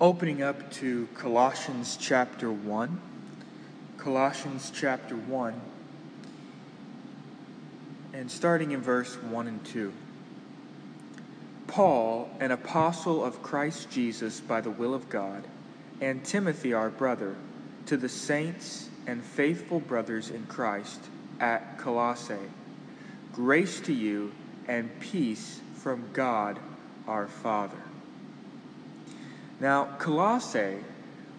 opening up to Colossians chapter 1. Colossians chapter 1, and starting in verse 1 and 2. Paul, an apostle of Christ Jesus by the will of God, and Timothy, our brother, to the saints and faithful brothers in Christ at Colossae, grace to you and peace from God our Father. Now, Colossae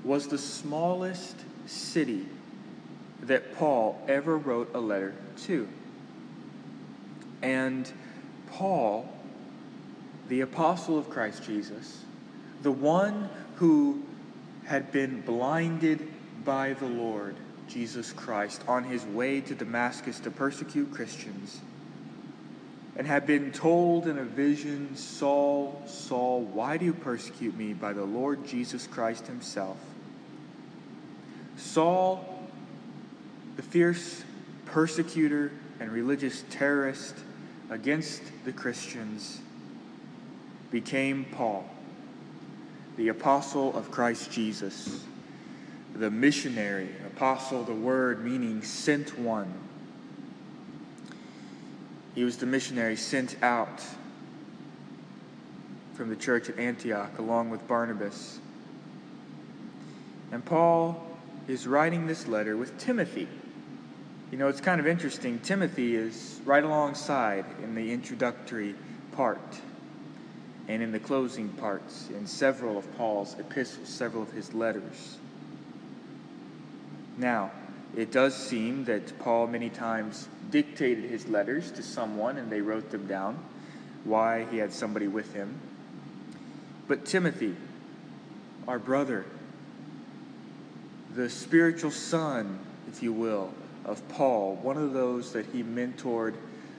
was the smallest city that Paul ever wrote a letter to. And Paul, the apostle of Christ Jesus, the one who had been blinded by the Lord Jesus Christ on his way to Damascus to persecute Christians, and had been told in a vision, Saul, Saul, why do you persecute me by the Lord Jesus Christ himself? Saul, the fierce persecutor and religious terrorist against the Christians, became Paul, the apostle of Christ Jesus, the missionary, apostle, the word meaning sent one he was the missionary sent out from the church at Antioch along with Barnabas. And Paul is writing this letter with Timothy. You know, it's kind of interesting. Timothy is right alongside in the introductory part and in the closing parts in several of Paul's epistles, several of his letters. Now, it does seem that Paul many times dictated his letters to someone and they wrote them down, why he had somebody with him. But Timothy, our brother, the spiritual son, if you will, of Paul, one of those that he mentored,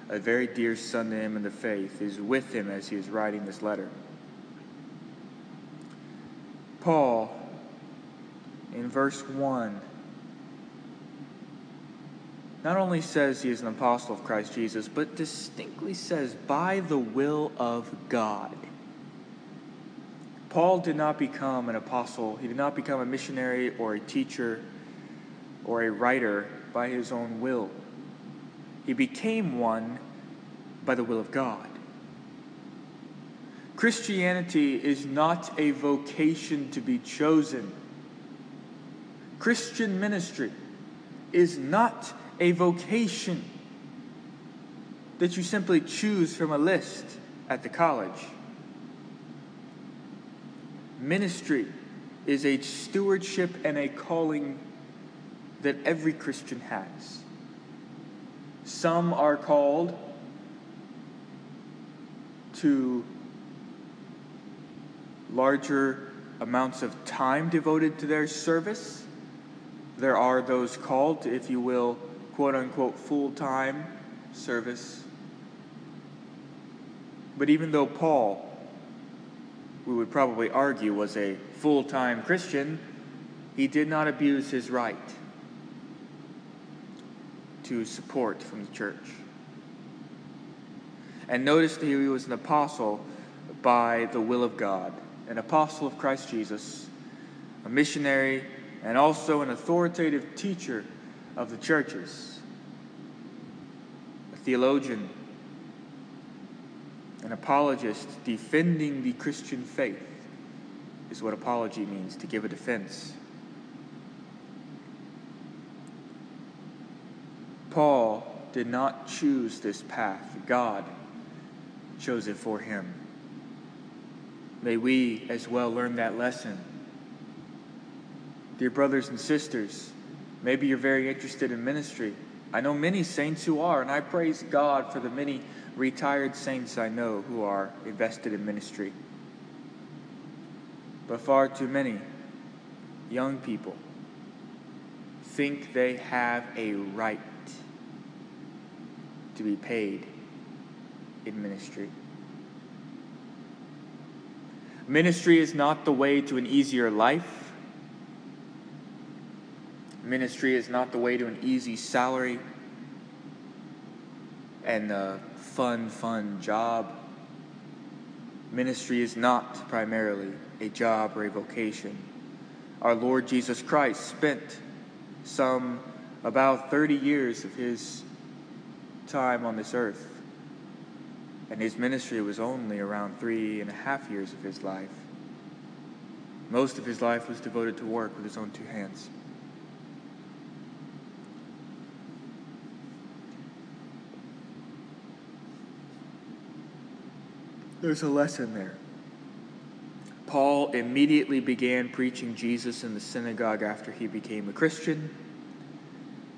a very dear son to him in the faith, is with him as he is writing this letter. Paul, in verse 1, not only says he is an apostle of Christ Jesus, but distinctly says, by the will of God. Paul did not become an apostle, he did not become a missionary or a teacher or a writer by his own will. He became one by the will of God. Christianity is not a vocation to be chosen. Christian ministry is not a vocation that you simply choose from a list at the college. Ministry is a stewardship and a calling that every Christian has. Some are called to larger amounts of time devoted to their service. There are those called, if you will, quote unquote full time service. But even though Paul, we would probably argue, was a full time Christian, he did not abuse his right to support from the church. And notice that he was an apostle by the will of God, an apostle of Christ Jesus, a missionary, and also an authoritative teacher of the churches, a theologian, an apologist defending the Christian faith is what apology means to give a defense. Paul did not choose this path, God chose it for him. May we as well learn that lesson. Dear brothers and sisters, Maybe you're very interested in ministry. I know many saints who are, and I praise God for the many retired saints I know who are invested in ministry. But far too many young people think they have a right to be paid in ministry. Ministry is not the way to an easier life. Ministry is not the way to an easy salary and a fun, fun job. Ministry is not primarily a job or a vocation. Our Lord Jesus Christ spent some about 30 years of his time on this earth, and his ministry was only around three and a half years of his life. Most of his life was devoted to work with his own two hands. There's a lesson there. Paul immediately began preaching Jesus in the synagogue after he became a Christian,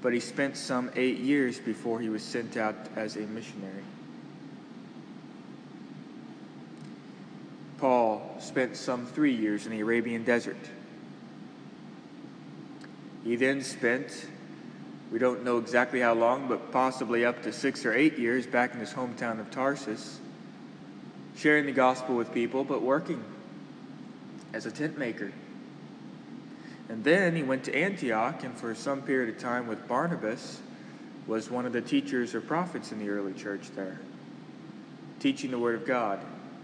but he spent some eight years before he was sent out as a missionary. Paul spent some three years in the Arabian desert. He then spent, we don't know exactly how long, but possibly up to six or eight years back in his hometown of Tarsus, sharing the gospel with people, but working as a tent maker. And then he went to Antioch, and for some period of time with Barnabas, was one of the teachers or prophets in the early church there, teaching the Word of God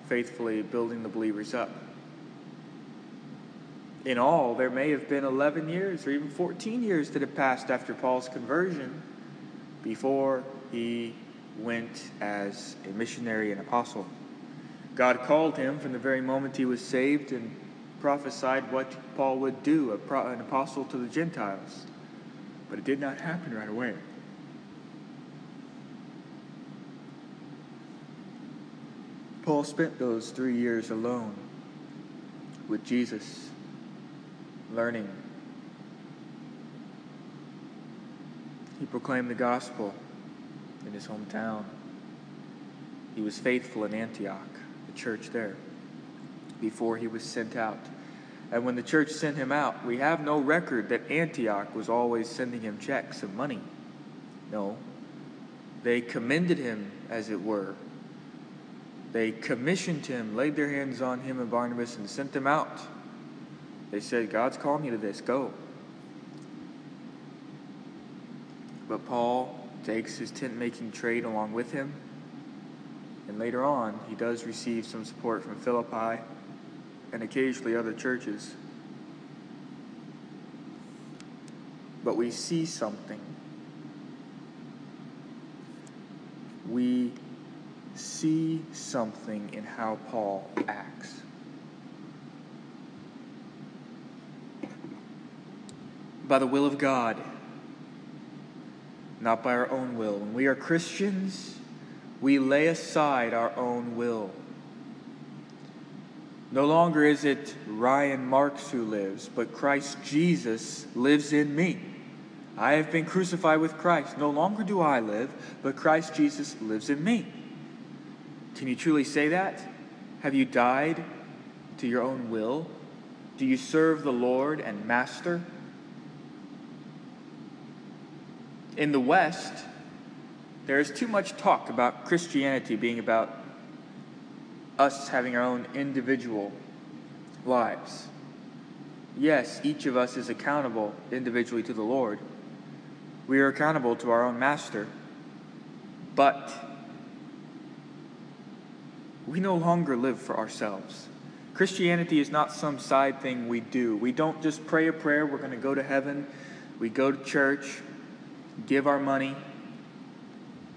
faithfully building the believers up. In all, there may have been 11 years or even 14 years that had passed after Paul's conversion before he went as a missionary and apostle. God called him from the very moment he was saved and prophesied what Paul would do, an apostle to the Gentiles. But it did not happen right away. Paul spent those three years alone with Jesus, learning. He proclaimed the gospel in his hometown. He was faithful in Antioch, church there, before he was sent out. And when the church sent him out, we have no record that Antioch was always sending him checks of money. No. They commended him, as it were, they commissioned him, laid their hands on him and Barnabas, and sent them out. They said, God's calling you to this, go. But Paul takes his tent making trade along with him. And later on, he does receive some support from Philippi and occasionally other churches. But we see something. We see something in how Paul acts. By the will of God, not by our own will. When we are Christians, we lay aside our own will. No longer is it Ryan Marks who lives, but Christ Jesus lives in me. I have been crucified with Christ. No longer do I live, but Christ Jesus lives in me. Can you truly say that? Have you died to your own will? Do you serve the Lord and Master? In the West, there is too much talk about Christianity being about us having our own individual lives. Yes, each of us is accountable individually to the Lord. We are accountable to our own Master. But we no longer live for ourselves. Christianity is not some side thing we do. We don't just pray a prayer, we're going to go to heaven. We go to church, give our money,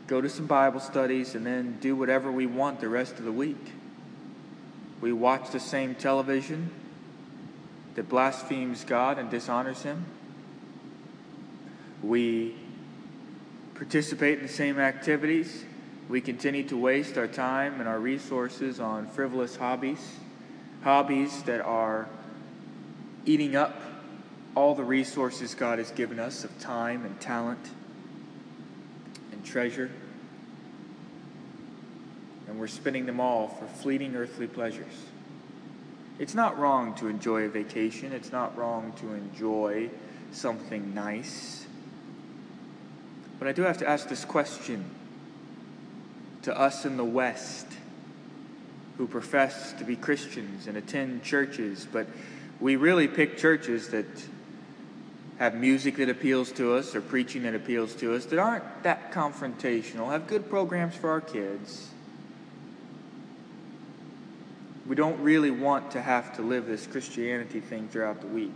go to some Bible studies, and then do whatever we want the rest of the week. We watch the same television that blasphemes God and dishonors Him. We participate in the same activities we continue to waste our time and our resources on frivolous hobbies, hobbies that are eating up all the resources God has given us of time and talent treasure. And we're spending them all for fleeting earthly pleasures. It's not wrong to enjoy a vacation, it's not wrong to enjoy something nice. But I do have to ask this question to us in the West who profess to be Christians and attend churches, but we really pick churches that have music that appeals to us or preaching that appeals to us that aren't that confrontational, have good programs for our kids. We don't really want to have to live this Christianity thing throughout the week.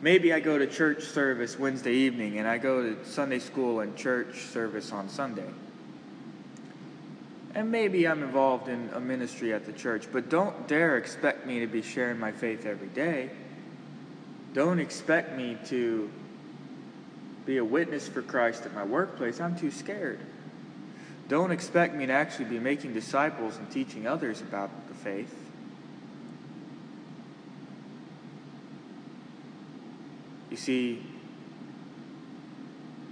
Maybe I go to church service Wednesday evening and I go to Sunday school and church service on Sunday. And maybe I'm involved in a ministry at the church, but don't dare expect me to be sharing my faith every day. Don't expect me to be a witness for Christ at my workplace. I'm too scared. Don't expect me to actually be making disciples and teaching others about the faith. You see,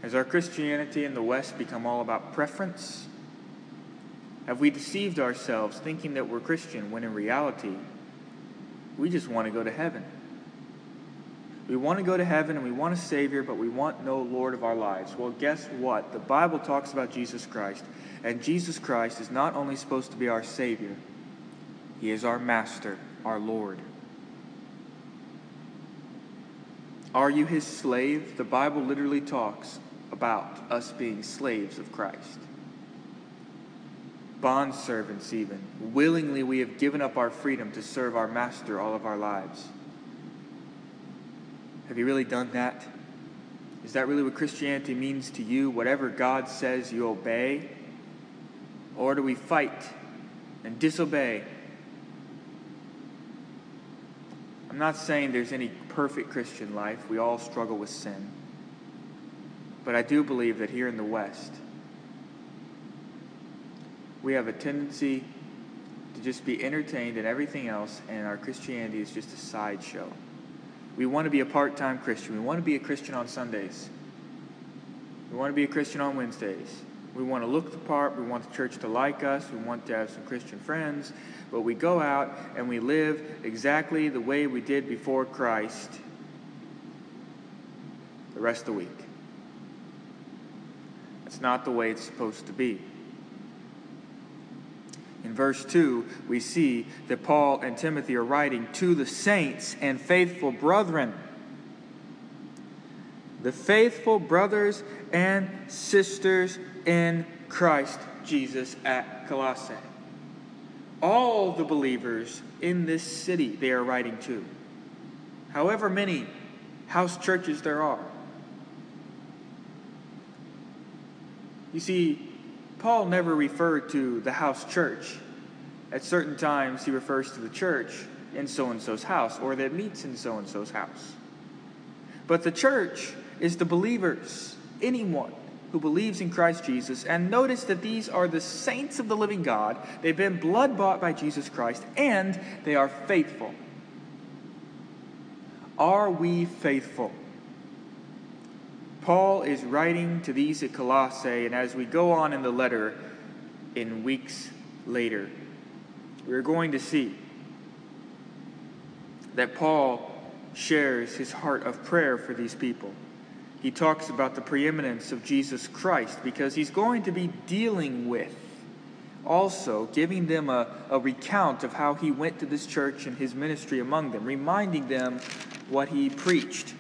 has our Christianity in the West become all about preference? Have we deceived ourselves thinking that we're Christian when in reality, we just want to go to heaven? We want to go to heaven and we want a Savior, but we want no Lord of our lives. Well, guess what? The Bible talks about Jesus Christ, and Jesus Christ is not only supposed to be our Savior, He is our Master, our Lord. Are you His slave? The Bible literally talks about us being slaves of Christ. Bond servants, even. Willingly, we have given up our freedom to serve our Master all of our lives. Have you really done that? Is that really what Christianity means to you? Whatever God says, you obey? Or do we fight and disobey? I'm not saying there's any perfect Christian life. We all struggle with sin. But I do believe that here in the West, we have a tendency to just be entertained in everything else, and our Christianity is just a sideshow. We want to be a part time Christian. We want to be a Christian on Sundays. We want to be a Christian on Wednesdays. We want to look the part. We want the church to like us. We want to have some Christian friends. But we go out and we live exactly the way we did before Christ the rest of the week. That's not the way it's supposed to be. In verse 2, we see that Paul and Timothy are writing to the saints and faithful brethren. The faithful brothers and sisters in Christ Jesus at Colossae. All the believers in this city they are writing to. However many house churches there are. You see, Paul never referred to the house church. At certain times, he refers to the church in so and so's house or that meets in so and so's house. But the church is the believers, anyone who believes in Christ Jesus. And notice that these are the saints of the living God. They've been blood bought by Jesus Christ and they are faithful. Are we faithful? Paul is writing to these at Colossae, and as we go on in the letter in weeks later, we're going to see that Paul shares his heart of prayer for these people. He talks about the preeminence of Jesus Christ because he's going to be dealing with, also giving them a, a recount of how he went to this church and his ministry among them, reminding them what he preached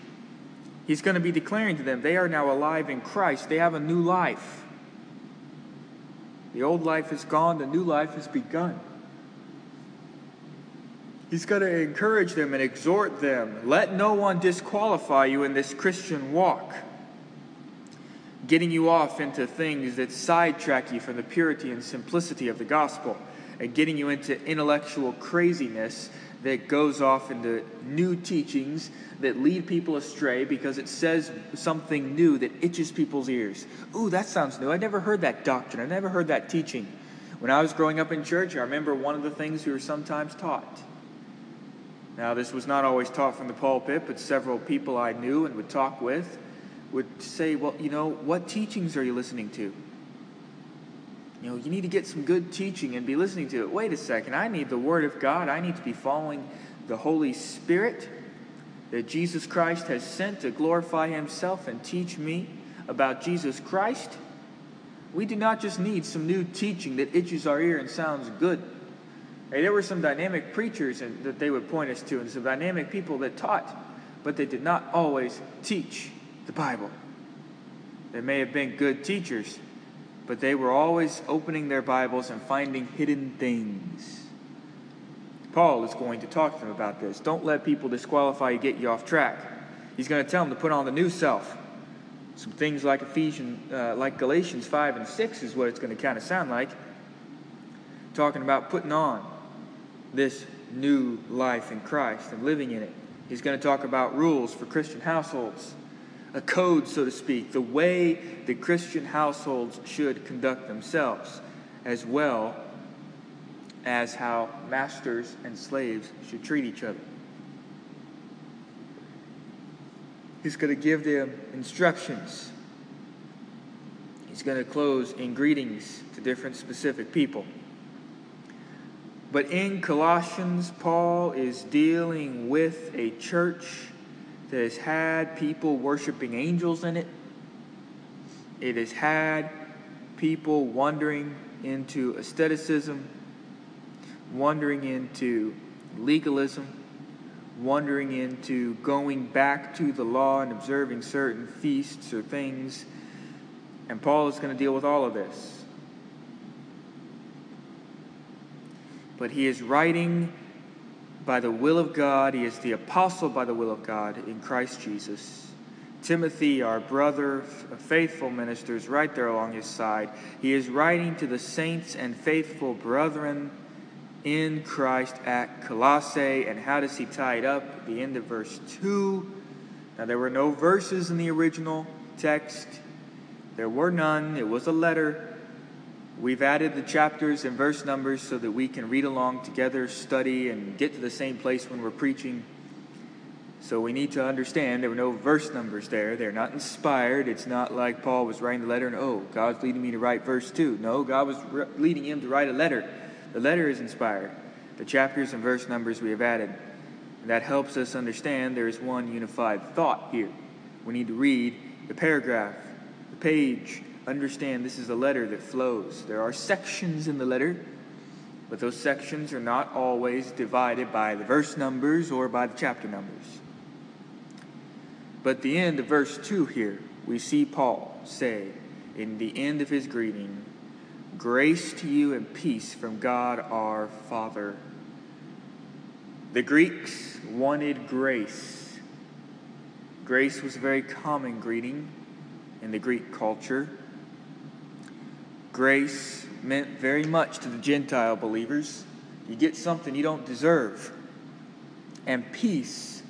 He's going to be declaring to them they are now alive in Christ. They have a new life. The old life is gone, the new life has begun. He's going to encourage them and exhort them. Let no one disqualify you in this Christian walk, getting you off into things that sidetrack you from the purity and simplicity of the gospel, and getting you into intellectual craziness that goes off into new teachings that lead people astray because it says something new that itches people's ears. Ooh, that sounds new. I never heard that doctrine. I never heard that teaching. When I was growing up in church, I remember one of the things we were sometimes taught. Now, this was not always taught from the pulpit, but several people I knew and would talk with would say, Well, you know, what teachings are you listening to? You know, you need to get some good teaching and be listening to it. Wait a second, I need the Word of God. I need to be following the Holy Spirit that Jesus Christ has sent to glorify Himself and teach me about Jesus Christ. We do not just need some new teaching that itches our ear and sounds good. Hey, there were some dynamic preachers and, that they would point us to, and some dynamic people that taught, but they did not always teach the Bible. They may have been good teachers, but they were always opening their Bibles and finding hidden things. Paul is going to talk to them about this. Don't let people disqualify you, get you off track. He's going to tell them to put on the new self. Some things like Ephesians, uh, like Galatians 5 and 6 is what it's going to kind of sound like. Talking about putting on this new life in Christ and living in it. He's going to talk about rules for Christian households, a code, so to speak, the way the Christian households should conduct themselves, as well as how masters and slaves should treat each other. He's going to give them instructions. He's going to close in greetings to different specific people. But in Colossians, Paul is dealing with a church that has had people worshiping angels in it. It has had people wandering into asceticism, wandering into legalism, wandering into going back to the law and observing certain feasts or things. And Paul is going to deal with all of this. But he is writing by the will of God. He is the apostle by the will of God in Christ Jesus. Timothy, our brother, faithful minister, is right there along his side. He is writing to the saints and faithful brethren in Christ at Colossae. And how does he tie it up? At the end of verse 2. Now, there were no verses in the original text, there were none. It was a letter. We've added the chapters and verse numbers so that we can read along together, study, and get to the same place when we're preaching. So we need to understand there were no verse numbers there. They're not inspired. It's not like Paul was writing the letter and, oh, God's leading me to write verse 2. No, God was re- leading him to write a letter. The letter is inspired. The chapters and verse numbers we have added. And that helps us understand there is one unified thought here. We need to read the paragraph, the page, understand this is a letter that flows. There are sections in the letter, but those sections are not always divided by the verse numbers or by the chapter numbers. But the end of verse 2 here, we see Paul say, in the end of his greeting, Grace to you and peace from God our Father. The Greeks wanted grace. Grace was a very common greeting in the Greek culture. Grace meant very much to the Gentile believers. You get something you don't deserve. And peace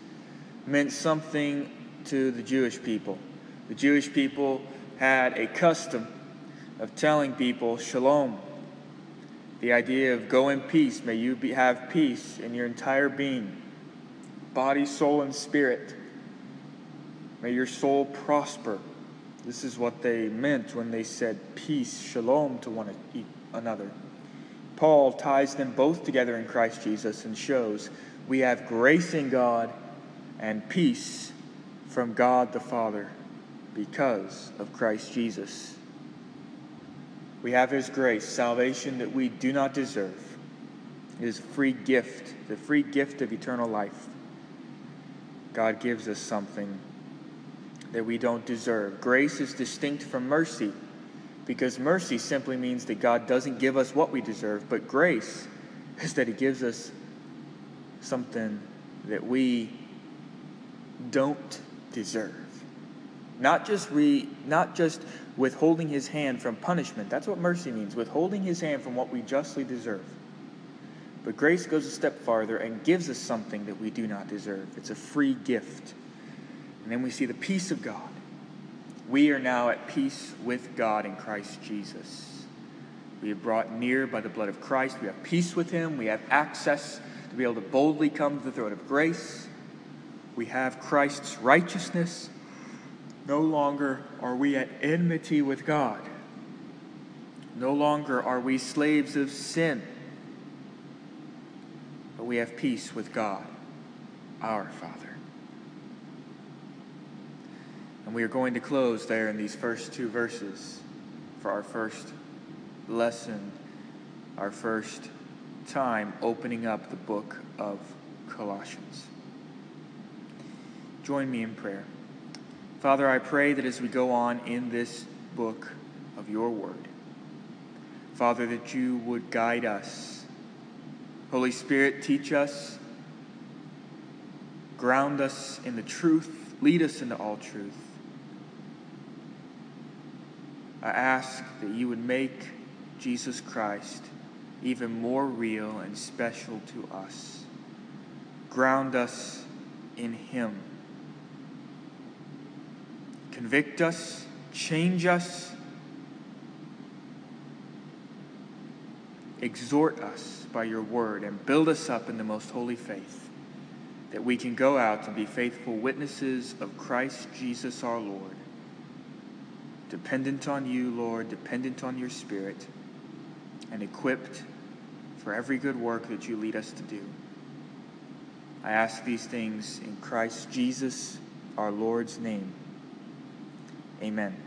meant something to the Jewish people. The Jewish people had a custom of telling people shalom. The idea of go in peace, may you be, have peace in your entire being, body, soul, and spirit. May your soul prosper. This is what they meant when they said peace, shalom to one another. Paul ties them both together in Christ Jesus and shows we have grace in God and peace from God the Father because of Christ Jesus. We have His grace, salvation that we do not deserve. It is a free gift, the free gift of eternal life. God gives us something that we don't deserve. Grace is distinct from mercy because mercy simply means that God doesn't give us what we deserve, but grace is that He gives us something that we don't deserve. Not just we not just withholding his hand from punishment. That's what mercy means, withholding his hand from what we justly deserve. But grace goes a step farther and gives us something that we do not deserve. It's a free gift. And then we see the peace of God. We are now at peace with God in Christ Jesus. We are brought near by the blood of Christ. We have peace with Him. We have access to be able to boldly come to the throne of grace. We have Christ's righteousness. No longer are we at enmity with God. No longer are we slaves of sin. But we have peace with God, our Father. And we are going to close there in these first two verses for our first lesson, our first time opening up the book of Colossians. Join me in prayer. Father, I pray that as we go on in this book of your word, Father, that you would guide us Holy Spirit, teach us, ground us in the truth, lead us into all truth. I ask that you would make Jesus Christ even more real and special to us. Ground us in Him. Convict us, change us, exhort us by your word, and build us up in the most holy faith, that we can go out and be faithful witnesses of Christ Jesus our Lord. Dependent on you, Lord, dependent on your Spirit, and equipped for every good work that you lead us to do. I ask these things in Christ Jesus, our Lord's name. Amen.